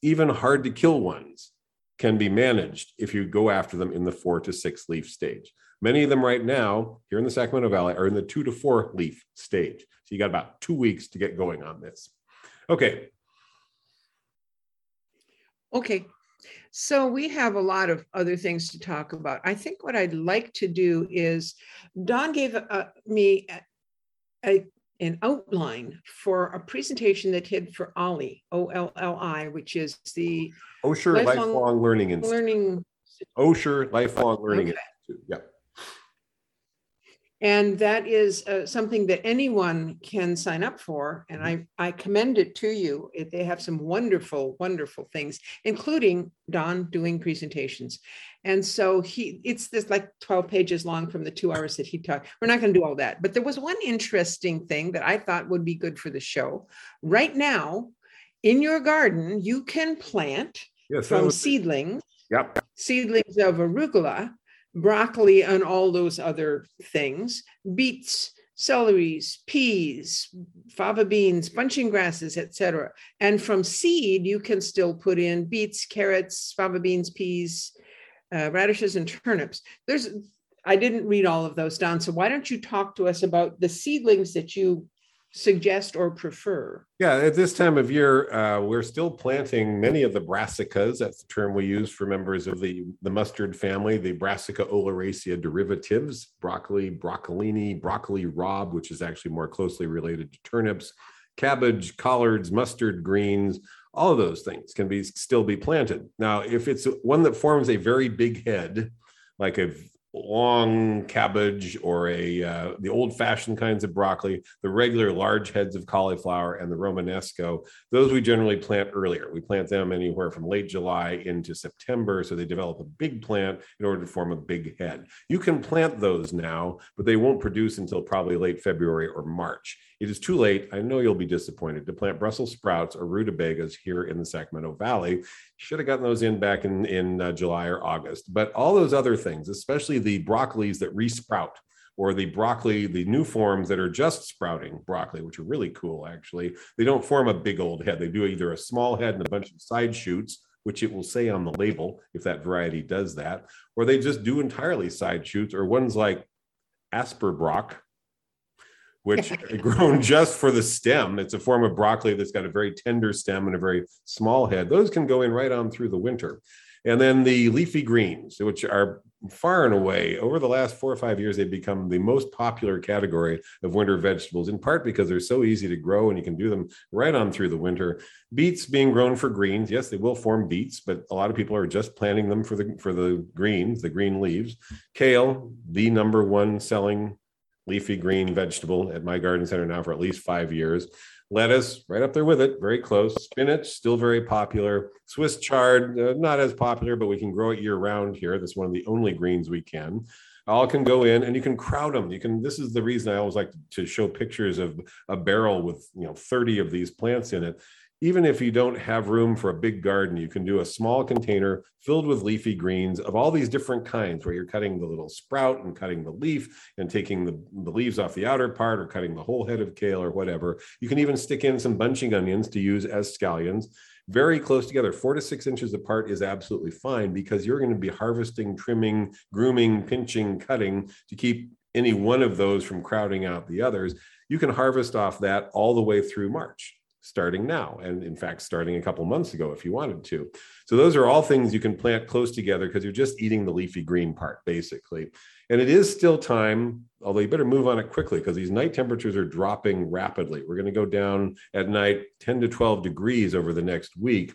Even hard to kill ones can be managed if you go after them in the four to six leaf stage. Many of them right now here in the Sacramento Valley are in the two to four leaf stage. So you got about two weeks to get going on this. Okay, Okay, so we have a lot of other things to talk about. I think what I'd like to do is, Don gave uh, me a- a, an outline for a presentation that he did for Ollie, O L L I, which is the Osher Lifelong Lifelong Learning Institute. learning. Osher Lifelong Learning Okay. Institute. Yeah. And that is uh, something that anyone can sign up for. And I, I commend it to you. They have some wonderful, wonderful things, including Don doing presentations. And so he, it's this like 12 pages long from the two hours that he talked. We're not going to do all that. But there was one interesting thing that I thought would be good for the show. Right now, in your garden, you can plant Yes, from was- seedlings Yep. seedlings of arugula, broccoli, and all those other things, beets, celeries, peas, fava beans, bunching grasses, etc. And from seed, you can still put in beets, carrots, fava beans, peas, uh, radishes, and turnips. There's I didn't read all of those down. So why don't you talk to us about the seedlings that you suggest or prefer? Yeah, at this time of year, uh, we're still planting many of the brassicas. That's the term we use for members of the, the mustard family, the Brassica oleracea derivatives, broccoli, broccolini, broccoli rabe, which is actually more closely related to turnips, cabbage, collards, mustard greens, all of those things can be still be planted. Now, if it's one that forms a very big head, like a long cabbage or a uh, the old fashioned kinds of broccoli the regular large heads of cauliflower and the romanesco those we generally plant earlier. We plant them anywhere from late july into september so they develop a big plant in order to form a big head. You can plant those now but they won't produce until probably late february or march it is too late i know you'll be disappointed to plant brussels sprouts or rutabagas here in the sacramento valley should have gotten those in back in in uh, july or august but all those other things especially the broccolis that resprout or the broccoli, the new forms that are just sprouting broccoli, which are really cool actually. They don't form a big old head. They do either a small head and a bunch of side shoots, which it will say on the label if that variety does that, or they just do entirely side shoots, or ones like Aspabroc, which are grown just for the stem. It's a form of broccoli that's got a very tender stem and a very small head. Those can go in right on through the winter. And then the leafy greens, which are far and away over the last four or five years, they've become the most popular category of winter vegetables, in part because they're so easy to grow and you can do them right on through the winter. Beets being grown for greens, yes, they will form beets, but a lot of people are just planting them for the for the greens, the green leaves. Kale, the number one selling leafy green vegetable at my garden center now for at least five years. Lettuce right up there with it very close. Spinach still very popular. Swiss chard uh, not as popular but we can grow it year round here. That's one of the only greens we can. All can go in and you can crowd them you can this is the reason i always like to show pictures of a barrel with you know 30 of these plants in it even if you don't have room for a big garden, you can do a small container filled with leafy greens of all these different kinds, where you're cutting the little sprout and cutting the leaf and taking the, the leaves off the outer part or cutting the whole head of kale or whatever. You can even stick in some bunching onions to use as scallions. Very close together, four to six inches apart is absolutely fine because you're going to be harvesting, trimming, grooming, pinching, cutting to keep any one of those from crowding out the others. You can harvest off that all the way through March starting now and in fact starting a couple months ago if you wanted to. So those are all things you can plant close together because you're just eating the leafy green part basically. And it is still time although you better move on it quickly because these night temperatures are dropping rapidly. We're going to go down at night 10 to 12 degrees over the next week.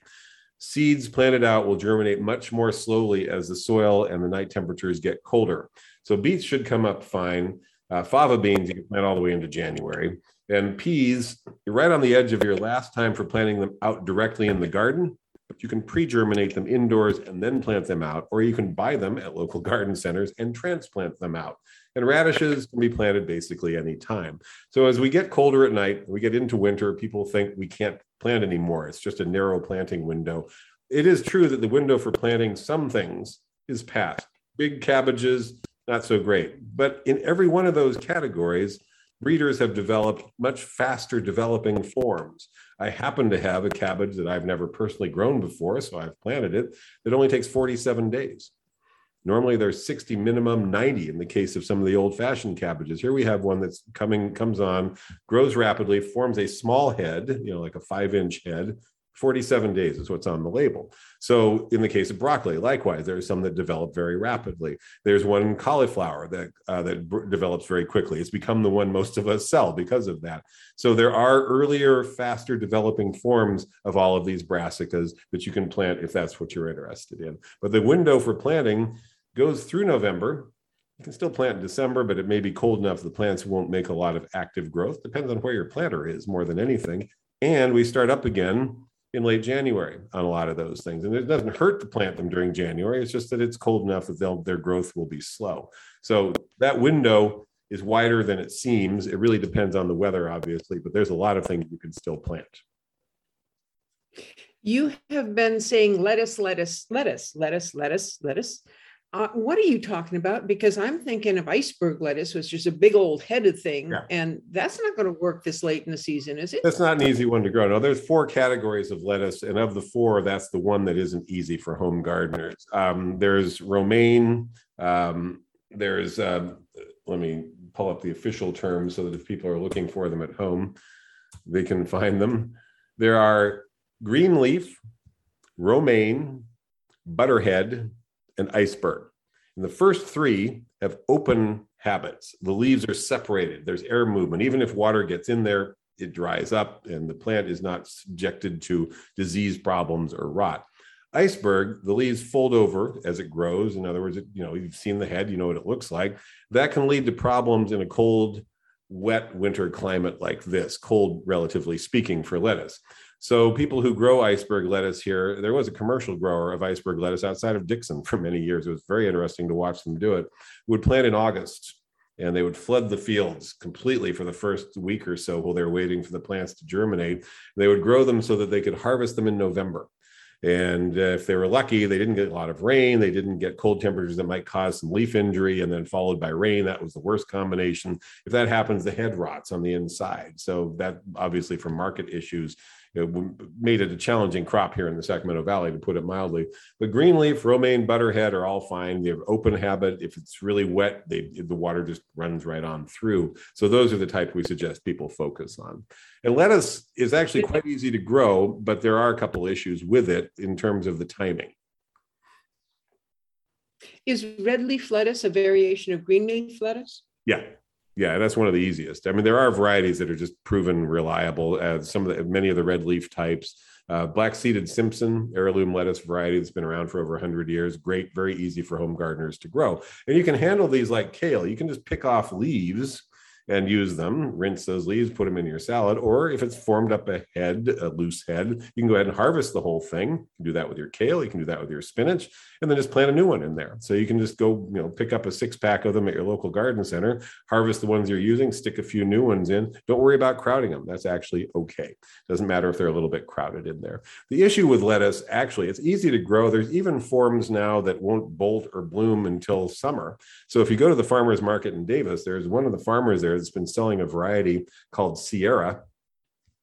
Seeds planted out will germinate much more slowly as the soil and the night temperatures get colder. So beets should come up fine. Uh, fava beans you can plant all the way into january and peas, you're right on the edge of your last time for planting them out directly in the garden, but you can pre-germinate them indoors and then plant them out, or you can buy them at local (laughs) garden centers and transplant them out. And radishes can be planted basically any time. So as we get colder at night, we get into winter, people think we can't plant anymore. It's just a narrow planting window. It is true that the window for planting some things is past. Big cabbages, not so great. But in every one of those categories, breeders have developed much faster developing forms. I happen to have a cabbage that I've never personally grown before, so I've planted it. It only takes 47 days. Normally there's 60 minimum, 90 in the case of some of the old fashioned cabbages. Here we have one that's coming, comes on, grows rapidly, forms a small head, you know, like a five inch head, 47 days is what's on the label. So in the case of broccoli, likewise, there are some that develop very rapidly. There's one cauliflower that uh, that b- develops very quickly. It's become the one most of us sell because of that. So there are earlier, faster developing forms of all of these brassicas that you can plant if that's what you're interested in. But the window for planting goes through November. You can still plant in December, but it may be cold enough the plants won't make a lot of active growth. Depends on where your planter is more than anything. And we start up again in late January on a lot of those things. And it doesn't hurt to plant them during January. It's just that it's cold enough that they'll, their growth will be slow. So that window is wider than it seems. It really depends on the weather, obviously, but there's a lot of things you can still plant. You have been saying lettuce, lettuce, lettuce, lettuce, lettuce, lettuce. Uh, what are you talking about? Because I'm thinking of iceberg lettuce, which is a big old headed thing, Yeah. and that's not going to work this late in the season, is it? That's not an easy one to grow. Now, there's four categories of lettuce, and of the four, that's the one that isn't easy for home gardeners. Um, there's romaine. Um, there's, um, let me pull up the official terms so that if people are looking for them at home, they can find them. There are green leaf, romaine, butterhead, and iceberg. And the first three have open habits. The leaves are separated. There's air movement. Even if water gets in there, it dries up and the plant is not subjected to disease problems or rot. Iceberg, the leaves fold over as it grows. In other words, it, you know, you've seen the head, you know what it looks like. That can lead to problems in a cold, wet winter climate like this, cold, relatively speaking, for lettuce. So people who grow iceberg lettuce here, there was a commercial grower of iceberg lettuce outside of Dixon for many years. It was very interesting to watch them do it. Would plant in August and they would flood the fields completely for the first week or so while they're waiting for the plants to germinate. They would grow them so that they could harvest them in November. And uh, if they were lucky, they didn't get a lot of rain. They didn't get cold temperatures that might cause some leaf injury and then followed by rain. That was the worst combination. If that happens, the head rots on the inside. So, that obviously, for market issues, it made it a challenging crop here in the Sacramento Valley, to put it mildly. But green leaf, romaine, butterhead are all fine. They have open habit. If it's really wet, they, the water just runs right on through. So those are the type we suggest people focus on. And lettuce is actually quite easy to grow, but there are a couple issues with it in terms of the timing. Is red leaf lettuce a variation of green leaf lettuce? Yeah, yeah, that's one of the easiest. I mean, there are varieties that are just proven reliable. Uh, some of the many of the red leaf types, uh, black seeded Simpson heirloom lettuce variety that's been around for over 100 years. Great, very easy for home gardeners to grow. And you can handle these like kale. You can just pick off leaves and use them, rinse those leaves, put them in your salad. Or if it's formed up a head, a loose head, you can go ahead and harvest the whole thing. You can do that with your kale, you can do that with your spinach, and then just plant a new one in there. So you can just go, you know, pick up a six pack of them at your local garden center, harvest the ones you're using, stick a few new ones in. Don't worry about crowding them. That's actually okay. Doesn't matter if they're a little bit crowded in there. The issue with lettuce, actually, it's easy to grow. There's even forms now that won't bolt or bloom until summer. So if you go to the farmer's market in Davis, there's one of the farmers there that's been selling a variety called Sierra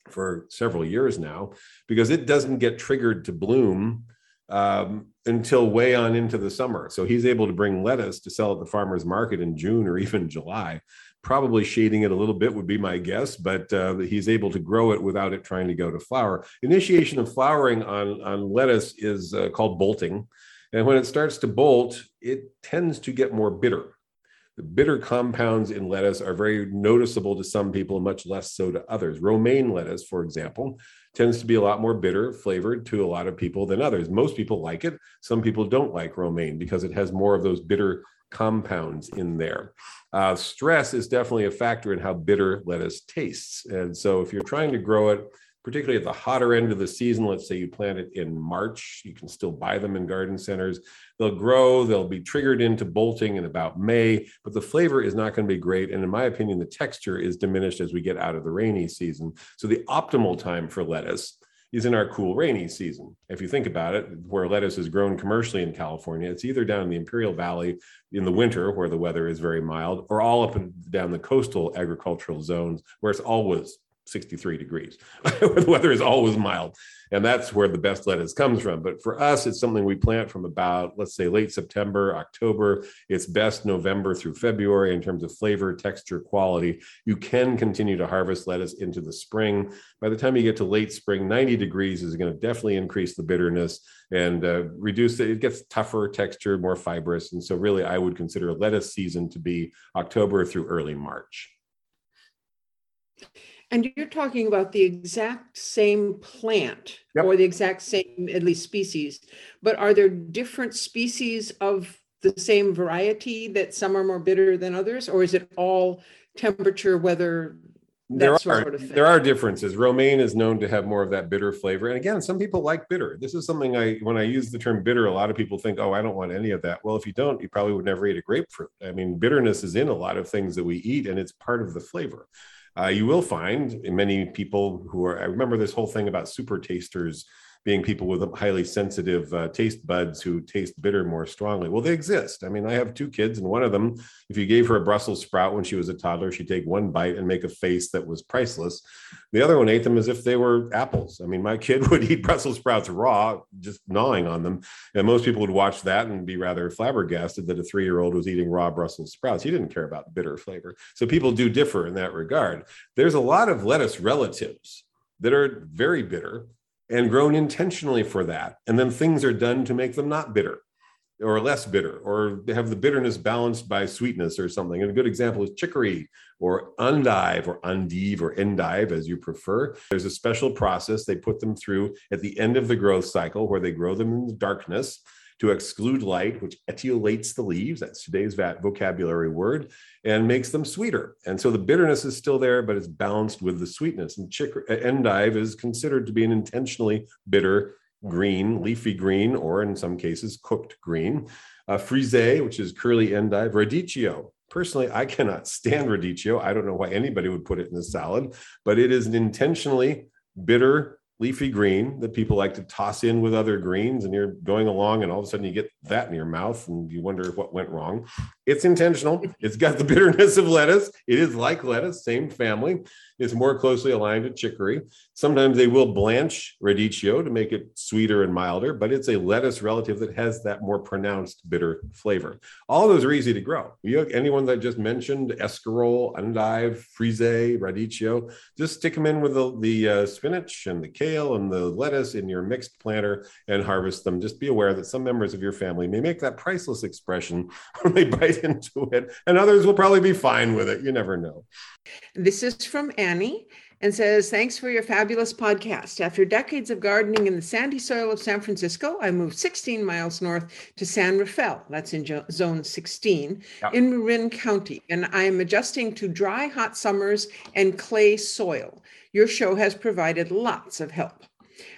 for several years now because it doesn't get triggered to bloom um, until way on into the summer. So he's able to bring lettuce to sell at the farmer's market in June or (laughs) even July. Probably shading it a little bit would be my guess, but uh, he's able to grow it without it trying to go to flower. Initiation of flowering on, on lettuce is uh, called bolting. And when it starts to bolt, it tends to get more bitter. The bitter compounds in lettuce are very noticeable to some people, much less so to others. Romaine lettuce, for example, tends to be a lot more bitter flavored to a lot of people than others. Most people like it. Some people don't like romaine because it has more of those bitter compounds in there. Uh, stress is definitely a factor in how bitter lettuce tastes. And so if you're trying to grow it, particularly at the hotter end of the season. Let's say you plant it in March, you can still buy them in garden centers. They'll grow, they'll be triggered into bolting in about May, but the flavor is not going to be great. And in my opinion, the texture is diminished as we get out of the rainy season. So the optimal time for lettuce is in our cool rainy season. If you think about it, where lettuce is grown commercially in California, it's either down in the Imperial Valley in the winter where the weather is very mild, or all up and down the coastal agricultural zones where it's always 63 degrees. (laughs) the weather is always mild. And that's where the best lettuce comes from. But for us, it's something we plant from about, let's say, late September, October. It's best November through February in terms of flavor, texture, quality. You can continue to harvest lettuce into the spring. By the time you get to late spring, 90 degrees is going to definitely increase the bitterness and uh, reduce it. It gets tougher texture, more fibrous. And so, really, I would consider lettuce season to be October through early March. And you're talking about the exact same plant Yep. or the exact same, at least species, but are there different species of the same variety that some are more bitter than others, or is it all temperature, weather, there are sort of thing? there are differences. Romaine is known to have more of that bitter flavor, and again, some people like bitter. This is something I when I use the term bitter, a lot of people think, "Oh, I don't want any of that." Well, if you don't, you probably would never eat a grapefruit. I mean, bitterness is in a lot of things that we eat, and it's part of the flavor. Uh, you will find many people who are. I remember this whole thing about super tasters being people with highly sensitive uh, taste buds who taste bitter more strongly. Well, they exist. I mean, I have two kids, and one of them, if you gave her a Brussels sprout when she was a toddler, she'd take one bite and make a face that was priceless. The other one ate them as if they were apples. I mean, my kid (laughs) would eat Brussels sprouts raw, just gnawing on them. And most people would watch that and be rather flabbergasted that a three year old was eating raw Brussels sprouts. He didn't care about bitter flavor. So people do differ in that regard. There's a lot of lettuce relatives that are very bitter and grown intentionally for that. And then things are done to make them not bitter or less bitter or have the bitterness balanced by sweetness or something. And a good example is chicory or endive or endive or endive as you prefer. There's a special process they put them through at the end of the growth cycle where they grow them in the darkness to exclude light, which etiolates the leaves. That's today's vocabulary word and makes them sweeter. And so the bitterness is still there, but it's balanced with the sweetness. And chick- endive is considered to be an intentionally bitter green, leafy green, or in some cases, cooked green. Uh, frisee, which is curly endive, radicchio. Personally, I cannot stand radicchio. I don't know why anybody would put it in a salad, but it is an intentionally bitter leafy green that people like to toss in with other greens and you're going along and all of a sudden you get that in your mouth and you wonder what went wrong it's intentional. It's got the bitterness of lettuce. It is like lettuce same family. It's more closely aligned to chicory. Sometimes they will blanch radicchio to make it sweeter and milder but it's a lettuce relative that has that more pronounced bitter flavor. All those are easy to grow. You anyone that I just mentioned escarole endive frisee radicchio just stick them in with the, the uh, spinach and the kale and the lettuce in your mixed planter and harvest them. Just be aware that some members of your family may make that priceless expression (laughs) when they (laughs) into it, and others will probably be fine with it. You never know. This is from Annie and says, Thanks for your fabulous podcast. After decades of gardening in the sandy soil of San Francisco, I moved 16 miles north to San Rafael, that's in zone 16, yep. in Marin County, and I am adjusting to dry, hot summers and clay soil. Your show has provided lots of help.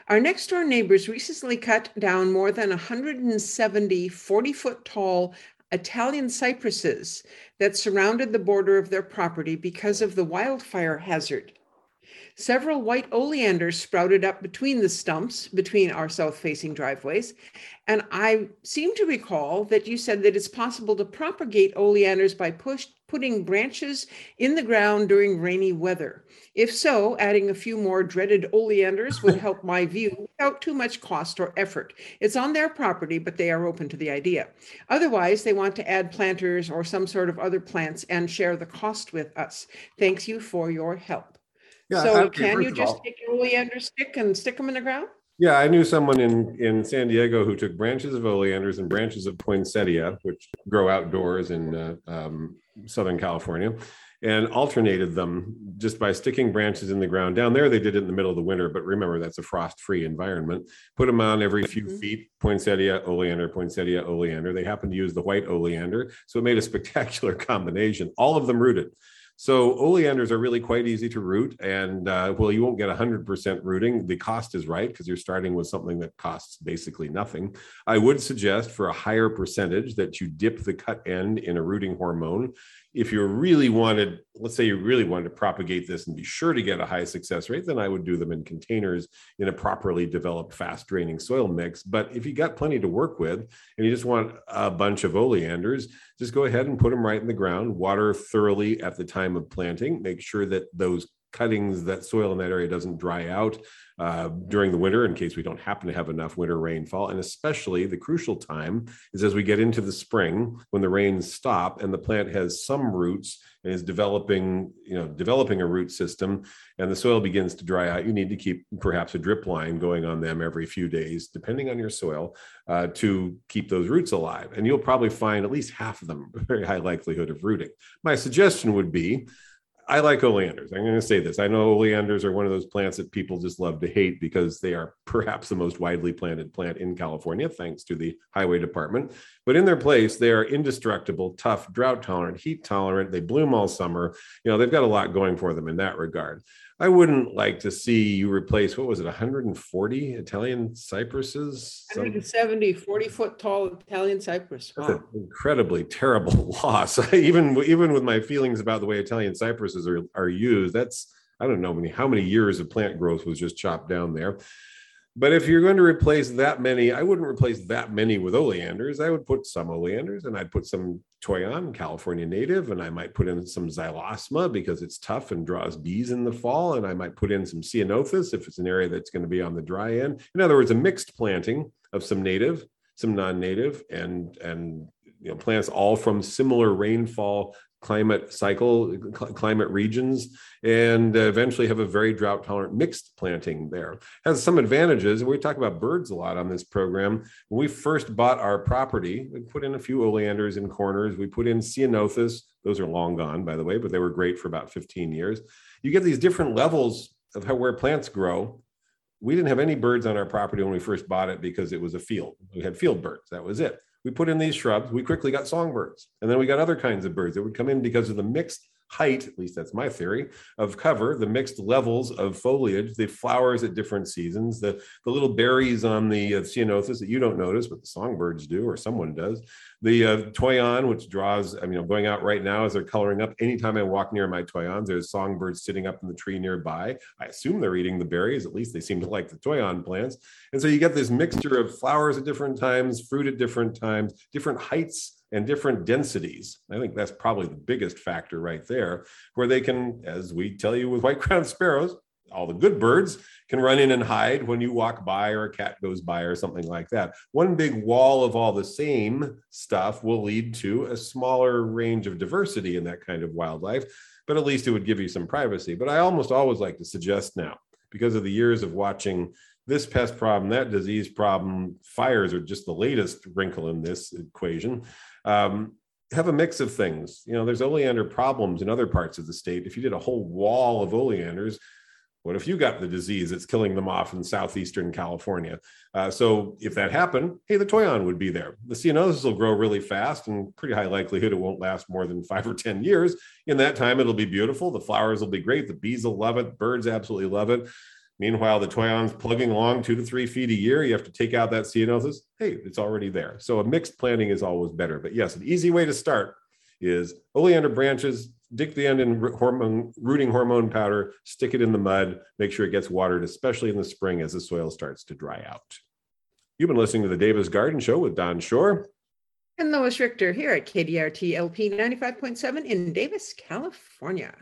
Our next door neighbors recently cut down more than 170 40 foot tall Italian cypresses that surrounded the border of their property because of the wildfire hazard. Several white oleanders sprouted up between the stumps, between our south facing driveways. And I seem to recall that you said that it's possible to propagate oleanders by push, putting branches in the ground during rainy weather. If so, adding a few more dreaded oleanders would help my (laughs) view without too much cost or effort. It's on their property, but they are open to the idea. Otherwise, they want to add planters or some sort of other plants and share the cost with us. Thanks you for your help. Yeah, so okay, can you just all, take your oleander stick and stick them in the ground? Yeah, I knew someone in in San Diego who took branches of oleanders and branches of poinsettia, which grow outdoors in uh, um, Southern California, and alternated them just by sticking branches in the ground. Down there, they did it in the middle of the winter, but remember that's a frost-free environment. Put them on every few mm-hmm. feet, poinsettia, oleander, poinsettia, oleander. They happened to use the white oleander, so it made a spectacular (laughs) combination. All of them rooted. So oleanders are really quite easy to root, and uh, well, you won't get 100% rooting. The cost is right because you're starting with something that costs basically nothing. I would suggest for a higher percentage that you dip the cut end in a rooting hormone if you really wanted, let's say you really wanted to propagate this and be sure to get a high success rate, then I would do them in containers in a properly developed, fast draining soil mix. But if you got plenty to work with and you just want a bunch of oleanders, just go ahead and put them right in the ground, water thoroughly at the time of planting, make sure that those cuttings, that soil in that area doesn't dry out uh, during the winter in case we don't happen to have enough winter rainfall. And especially the crucial time is as we get into the spring when the rains stop and the plant has some roots and is developing, you know, developing a root system and the soil begins to dry out. You need to keep perhaps a drip line going on them every few days, depending on your soil, uh, to keep those roots alive. And you'll probably find at least half of them (laughs) very high likelihood of rooting. My suggestion would be I like oleanders. I'm going to say this. I know oleanders are one of those plants that people just love to hate because they are perhaps the most widely planted plant in California, thanks to the highway department. But in their place, they are indestructible, tough, drought tolerant, heat tolerant. They bloom all summer. You know, they've got a lot going for them in that regard. I wouldn't like to see you replace what was it, 140 Italian cypresses? Some- 170, 40 foot tall Italian cypress. Wow. incredibly terrible (laughs) loss. (laughs) even even with my feelings about the way Italian cypresses are, are used, that's I don't know many how many years of plant growth was just chopped down there. But if you're going to replace that many, I wouldn't replace that many with oleanders. I would put some oleanders and I'd put some toyon, California native, and I might put in some xylosma because it's tough and draws bees in the fall. And I might put in some ceanothus if it's an area that's going to be on the dry end. In other words, a mixed planting of some native, some non-native, and and you know plants all from similar rainfall climate cycle cl- climate regions and eventually have a very drought tolerant mixed planting there. Has some advantages we talk about birds a lot on this program. When we first bought our property we put in a few oleanders in corners. We put in ceanothus. Those are long gone by the way but they were great for about 15 years. You get these different levels of how where plants grow. We didn't have any birds on our property when we first bought it because it was a field. We had field birds. That was it we put in these shrubs, we quickly got songbirds. And then we got other kinds of birds that would come in because of the mixed height, at least that's my theory, of cover, the mixed levels of foliage, the flowers at different seasons, the, the little berries on the uh, ceanothus that you don't notice, but the songbirds do, or someone does. The uh, toyon, which draws, I mean, I'm going out right now as they're coloring up. Anytime I walk near my toyons, there's songbirds sitting up in the tree nearby. I assume they're eating the berries. At least they seem to like the toyon plants. And so you get this mixture of flowers at different times, fruit at different times, different heights and different densities. I think that's probably the biggest factor right there, where they can, as we tell you with (laughs) white crowned sparrows, all the good birds can run in and hide when you walk by or a cat goes by or something like that. One big wall of all the same stuff will lead to a smaller range of diversity in that kind of wildlife, but at least it would give you some privacy. But I almost always like to suggest now, because of the years of watching this pest problem, that disease problem, fires are just the latest wrinkle in this equation. Um, have a mix of things. You know, there's oleander problems in other parts of the state. If you did a whole wall of oleanders, what if you got the disease that's killing them off in southeastern California? Uh, so if that happened, hey, the toyon would be there. The ceanothus will grow really fast and pretty high likelihood it won't last more than five or 10 years. In that time, it'll be beautiful. The flowers will be great. The bees will love it. Birds absolutely love it. Meanwhile, the toyon's plugging along two to three feet a year. You have to take out that ceanothus. Hey, it's already there. So a mixed planting is always better. But yes, an easy way to start is oleander branches, dig the end in hormone, rooting hormone powder, stick it in the mud, make sure it gets watered, especially in the spring as the soil starts to dry out. You've been listening to the Davis Garden Show with Don Shor. And Lois Richter here at KDRT LP 95.7 in Davis, California.